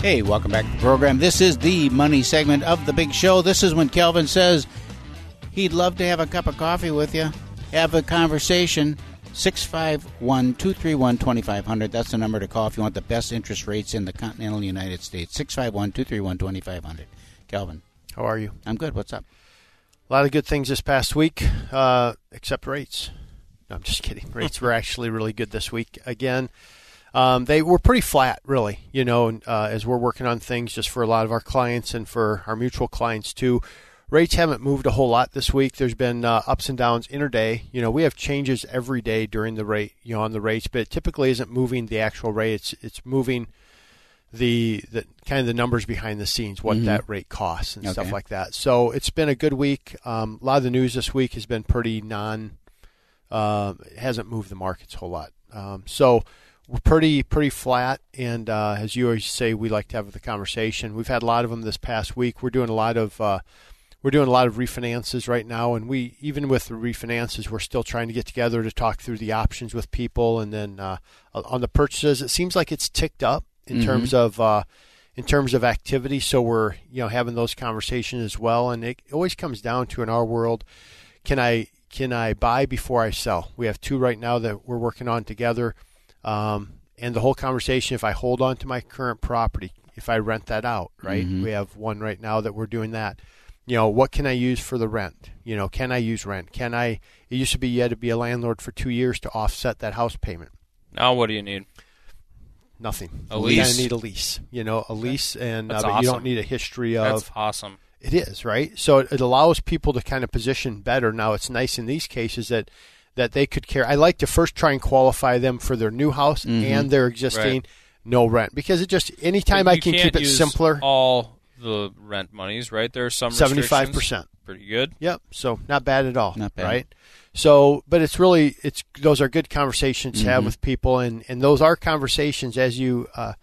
Hey, welcome back to the program. This is the money segment of the big show. This is when Kelvin says he'd love to have a cup of coffee with you, have a conversation. 651 231 2500. That's the number to call if you want the best interest rates in the continental United States. 651 231 2500. Kelvin. How are you? I'm good. What's up? A lot of good things this past week, uh, except rates. No, I'm just kidding. Rates were actually really good this week. Again, um, they were pretty flat, really. You know, uh, as we're working on things just for a lot of our clients and for our mutual clients too. Rates haven't moved a whole lot this week. There's been uh, ups and downs interday. You know, we have changes every day during the rate, you know, on the rates, but it typically isn't moving the actual rate. It's it's moving the the kind of the numbers behind the scenes, what Mhm. that rate costs and stuff like that. So it's been a good week. Um, a lot of the news this week has been pretty non. Uh, hasn't moved the markets a whole lot. Um, so we're pretty pretty flat. And uh, as you always say, we like to have the conversation. We've had a lot of them this past week. We're doing a lot of uh, we're doing a lot of refinances right now, and we even with the refinances, we're still trying to get together to talk through the options with people. And then uh, on the purchases, it seems like it's ticked up in Mhm. terms of uh, in terms of activity. So we're you know having those conversations as well, and it always comes down to in our world, can I can I buy before I sell? We have two right now that we're working on together, um, and the whole conversation. If I hold on to my current property, if I rent that out, right? Mhm. We have one right now that we're doing that. You know, what can I use for the rent? You know, can I use rent? Can I? It used to be you had to be a landlord for two years to offset that house payment. Now, what do you need? Nothing. A You lease? kinda need a lease. You know, a lease, and uh, That's but you don't need a history of. That's awesome. It is right. So it, it allows people to kind of position better. Now it's nice in these cases that that they could care. I like to first try and qualify them for their new house Mhm. and their existing Mm-hmm. Right. no rent because it just anytime I can keep it simpler. All the rent monies, right? There's some seventy five percent. Pretty good. Yep. So not bad at all. Not bad. Right. So, but it's really it's those are good conversations to have Mhm. with people, and and those are conversations as you uh,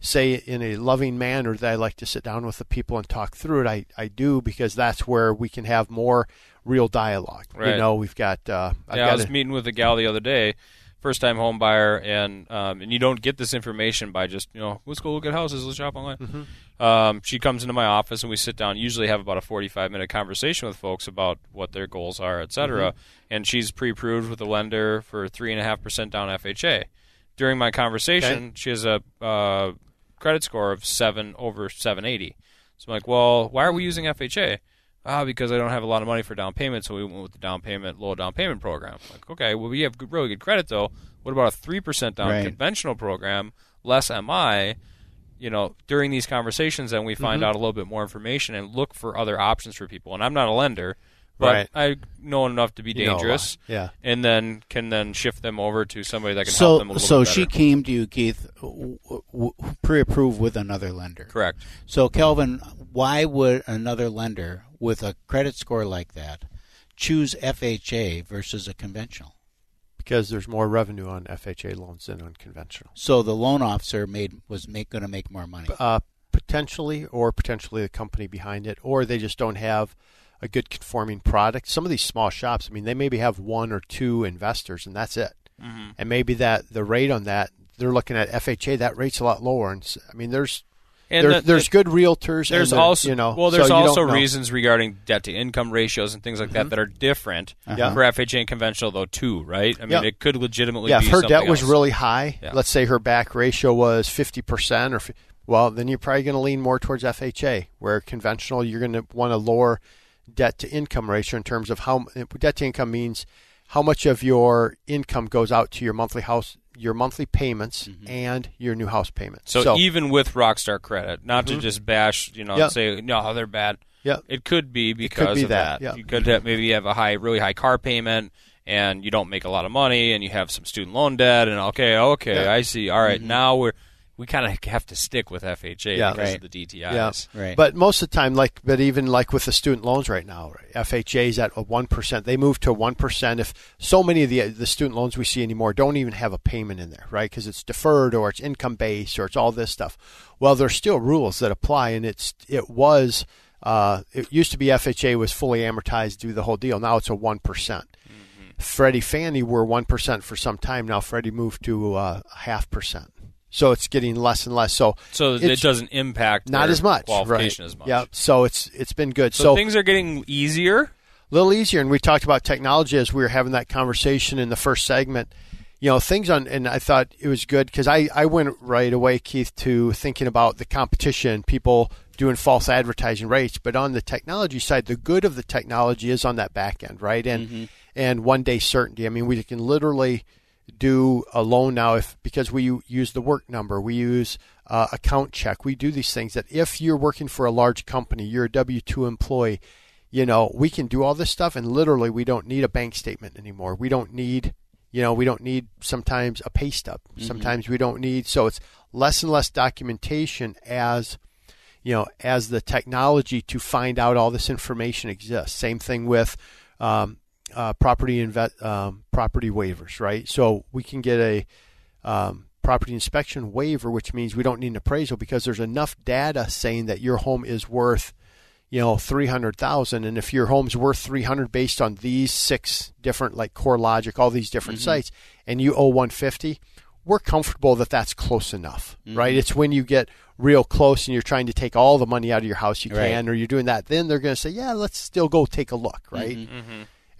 say in a loving manner that I like to sit down with the people and talk through it. I I do because that's where we can have more real dialogue. You know, we've got. Uh, yeah, I was a- meeting with a gal the other day, first time home buyer, and um, and you don't get this information by just you know let's go look at houses, let's shop online. Mm-hmm. Um, she comes into my office and we sit down. Usually have about a forty-five minute conversation with folks about what their goals are, et cetera. Mm-hmm. And she's pre-approved with a lender for three and a half percent down FHA. During my conversation, Okay. she has a uh, credit score of seven over seven eighty. So I'm like, well, why are we using FHA? Ah, because I don't have a lot of money for down payment, so we went with the down payment, low down payment program. Like, okay, well, we have good, really good credit though. What about a three percent down Right. conventional program, less MI? You know, during these conversations, then we find Mhm. out a little bit more information and look for other options for people. And I'm not a lender, but Right. I know enough to be You dangerous, Yeah. and then can then shift them over to somebody that can help them a little bit. so bit she came to you, Keith, w- w- pre-approved with another lender. Correct. So, Kelvin, why would another lender with a credit score like that choose FHA versus a conventional? because there's more revenue on FHA loans than on conventional. So the loan officer made was make going to make more money. Uh, potentially, or potentially the company behind it, or they just don't have a good conforming product. Some of these small shops, I mean, they maybe have one or two investors, and that's it. Mm-hmm. And maybe that the rate on that they're looking at FHA. That rate's a lot lower, and I mean, there's And there, that- there's that- good realtors. There's and also you know, well, there's don't also reasons regarding debt to income ratios and things like that Mhm. that are different Yeah. for FHA and conventional though too, right? I mean, Yeah. it could legitimately Yeah, be if her debt was else. really high, Yeah. let's say her back ratio was 50% or well, then you're probably going to lean more towards FHA, where conventional you're going to want a lower debt to income ratio in terms of how debt to income means how much of your income goes out to your monthly house your monthly payments and your new house payment. So, even with Rockstar Credit, not to Mhm. just bash, you know, Yep. say no, they're bad. Yep. It could be because be of that, that. yeah. You could have, maybe you have a high, really high car payment, and you don't make a lot of money and you have some student loan debt and okay, okay, Yeah. I see. All right, now we're we kind of have to stick with FHA Yeah. because Right. of the DTIs. Yeah. Right. But most of the time, like, but even like with the student loans right now, FHA is at a one percent. They moved to one percent. If so many of the the student loans we see anymore don't even have a payment in there, right? Because it's deferred or it's income based or it's all this stuff. Well, there's still rules that apply, and it's it was. Uh, it used to be FHA was fully amortized, do the whole deal. Now it's a one Freddie Fannie were one percent for some time. Now Freddie moved to uh, a half percent. So it's getting less and less. So So it doesn't impact not as much, qualification right? as much. Yeah. So it's it's been good. So, So, things are getting easier. a little easier. And we talked about technology as we were having that conversation in the first segment. You know, things on, and I thought it was good because I, I went right away, Keith, to thinking about the competition, people doing false advertising rates. But on the technology side, the good of the technology is on that back end, right? And mm-hmm. and one day certainty. I mean, we can literally do a loan now if because we use the work number, we use uh, account check, we do these things that if you're working for a large company, you're a W two employee, you know, we can do all this stuff and literally we don't need a bank statement anymore. We don't need you know, we don't need sometimes a pay stub. Sometimes we don't need so it's less and less documentation as you know, as the technology to find out all this information exists. Same thing with um, uh, property inve- um, property waivers, right? So we can get a um, property inspection waiver, which means we don't need an appraisal because there's enough data saying that your home is worth, you know, three hundred thousand, and if your home's worth three hundred based on these six different like CoreLogic, all these different sites, and you owe one fifty, we're comfortable that that's close enough, right? It's when you get real close and you're trying to take all the money out of your house you Right. can, or you're doing that, then they're going to say, yeah, let's still go take a look, right?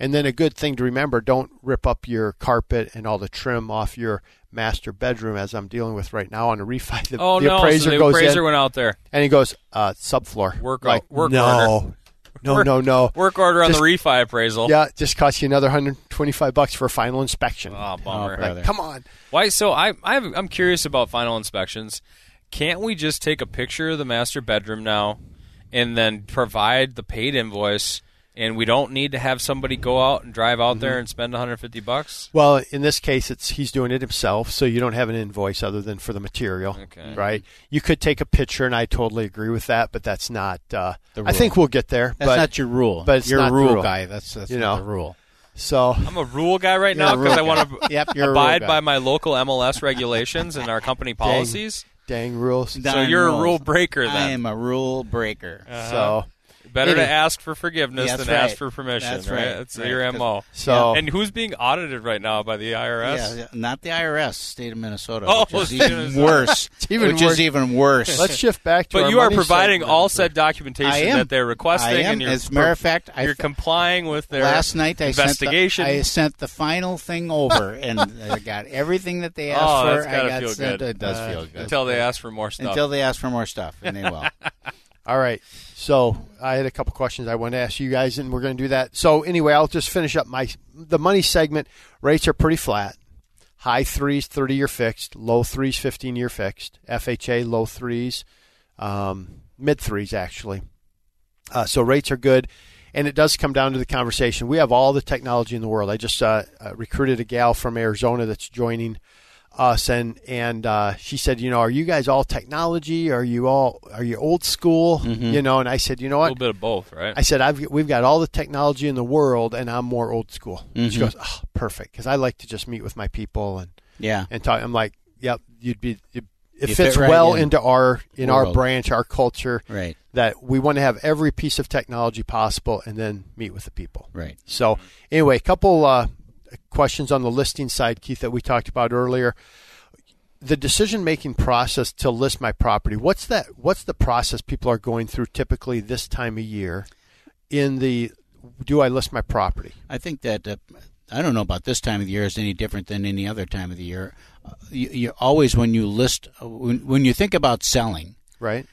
And then a good thing to remember: don't rip up your carpet and all the trim off your master bedroom, as I'm dealing with right now on a refi. The, Oh the no! appraiser so the goes appraiser in went out there. and he goes, uh, "Subfloor Work like, out- work no, order. no, no, no. Work order on Just- the refi appraisal. Yeah, just cost you another 125 bucks for a final inspection. Oh, bummer. Oh, brother. Come on. Why? So I, I have, I'm curious about final inspections. Can't we just take a picture of the master bedroom now, and then provide the paid invoice, and we don't need to have somebody go out and drive out Mm-hmm. there and spend 150 bucks? Well, in this case, it's he's doing it himself, so you don't have an invoice other than for the material, Okay. right? You could take a picture, and I totally agree with that, but that's not. Uh, The I think we'll get there. That's but, not your rule. but it's you're not a rule rule. guy. That's that's You not know. the rule. so I'm a rule guy right now because I want to Yep, you're a rule abide by my local MLS regulations and our company policies. dang rules. Dang. So you're a rule breaker I am a rule breaker. So Better to ask for forgiveness That's than right. ask for permission. That's right? right. That's Right. your 'Cause- mo. so And who's being audited right now by the IRS? Yeah, yeah, not the IRS, state of Minnesota. Oh, which is state even Minnesota. worse. Even which worse. is even worse. let's shift back to. But our you are providing all said documentation I am. that they're requesting, I am. and you're As a matter of fact, you're complying with their last night I investigation. Sent the, I sent the final thing over, and I got everything that they asked oh, for. that's I gotta got feel sent. good. It does Uh, feel good until they ask for more stuff. Until they ask for more stuff, and they will. All right. So I had a couple questions I want to ask you guys, and we're going to do that. So anyway, I'll just finish up my the money segment. Rates are pretty flat. High threes, thirty year fixed. Low threes, fifteen year fixed. FHA low threes, um, mid threes actually. Uh, so rates are good, and it does come down to the conversation. We have all the technology in the world. I just uh, recruited a gal from Arizona that's joining us, and and uh, she said, you know, are you guys all technology? Are you all are you old school? You know, and I said, you know what, a little bit of both, right? I said, I've we've got all the technology in the world, and I'm more old school. She goes, oh, perfect, because I like to just meet with my people and Yeah. and talk. I'm like, yep, you'd be. It, it You fits fit right well in. into our in our branch, our culture. Right. That we want to have every piece of technology possible, and then meet with the people. Right. So anyway, a couple uh, questions on the listing side, Keith, that we talked about earlier. The decision making process to list my property. What's that? What's the process people are going through typically this time of year? In the do I list my property? I think that uh, I don't know about this time of the year is any different than any other time of the year. Uh, you, you always when you list uh, when, when you think about selling, Right.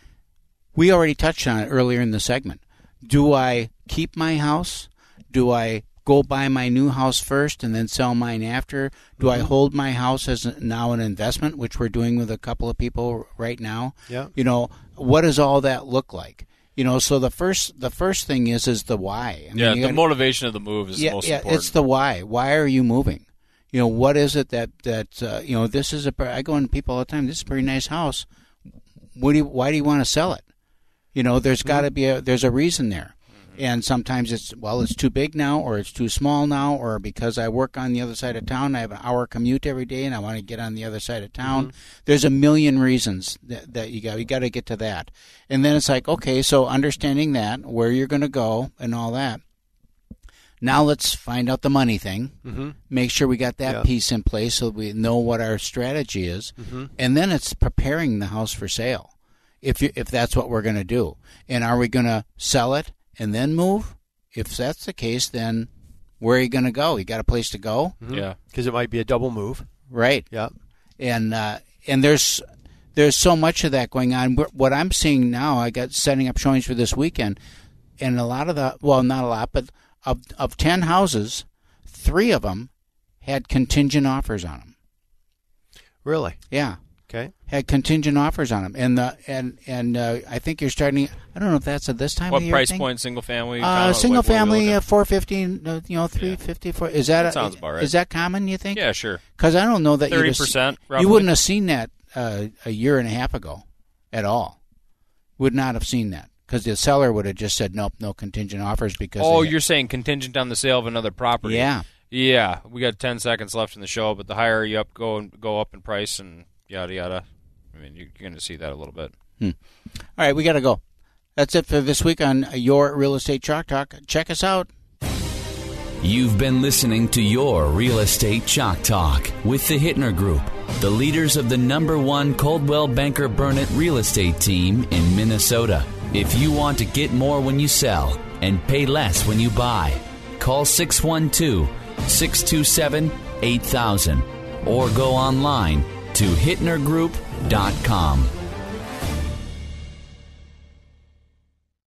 we already touched on it earlier in the segment. Do I keep my house? Do I go buy my new house first and then sell mine after? Do I hold my house as now an investment, which we're doing with a couple of people right now? Yeah. You know, what does all that look like? You know, so the first the first thing is is the why. I mean, yeah, you the gotta- motivation of the move is yeah, the most yeah, important. it's the why. Why are you moving? You know, what is it that that uh, you know? This is a. I go into people all the time. This is a pretty nice house. What do you, why do you want to sell it? You know, there's got to be a there's a reason there. And sometimes it's well, it's too big now, or it's too small now, or because I work on the other side of town, I have an hour commute every day, and I want to get on the other side of town. There's a million reasons that, that you got. You got to get to that, and then it's like, okay, so understanding that, where you're going to go, and all that. Now let's find out the money thing. Mm-hmm. Make sure we got that Yeah. piece in place so we know what our strategy is, Mm-hmm. and then it's preparing the house for sale. If you, if that's what we're going to do, and are we going to sell it and then move? If that's the case, then where are you going to go? You got a place to go, yeah. Because it might be a double move. right? Yeah. and uh, and there's there's so much of that going on. What I'm seeing now, I got setting up showings for this weekend, and a lot of the well, not a lot, but of of ten houses, three of them had contingent offers on them. Really? Yeah, Okay. had contingent offers on them, and the and and uh, I think you're starting. I don't know if that's at this time What of year price thing. point? Single family? Uh, single what- what are we family, looking uh, at? four fifteen. Uh, you know, three fifty four. Is that, That a- sounds about right. Is that common? You think? yeah, sure. Because I don't know that thirty percent. You wouldn't have seen that uh, a year and a half ago, at all. Would not have seen that because the seller would have just said nope, no contingent offers because. Oh, you're saying contingent on the sale of another property? Yeah. Yeah, we got ten seconds left in the show, but the higher you up go and go up in price and yada yada. I mean, you're going to see that a little bit. Hmm. All right, we got to go. That's it for this week on your real estate chalk talk. Check us out. You've been listening to Your Real Estate Chalk Talk with the Hittner Group, the leaders of the number one Coldwell Banker Burnett real estate team in Minnesota. If you want to get more when you sell and pay less when you buy, call 612 627 8000 or go online to hittnergroup.com.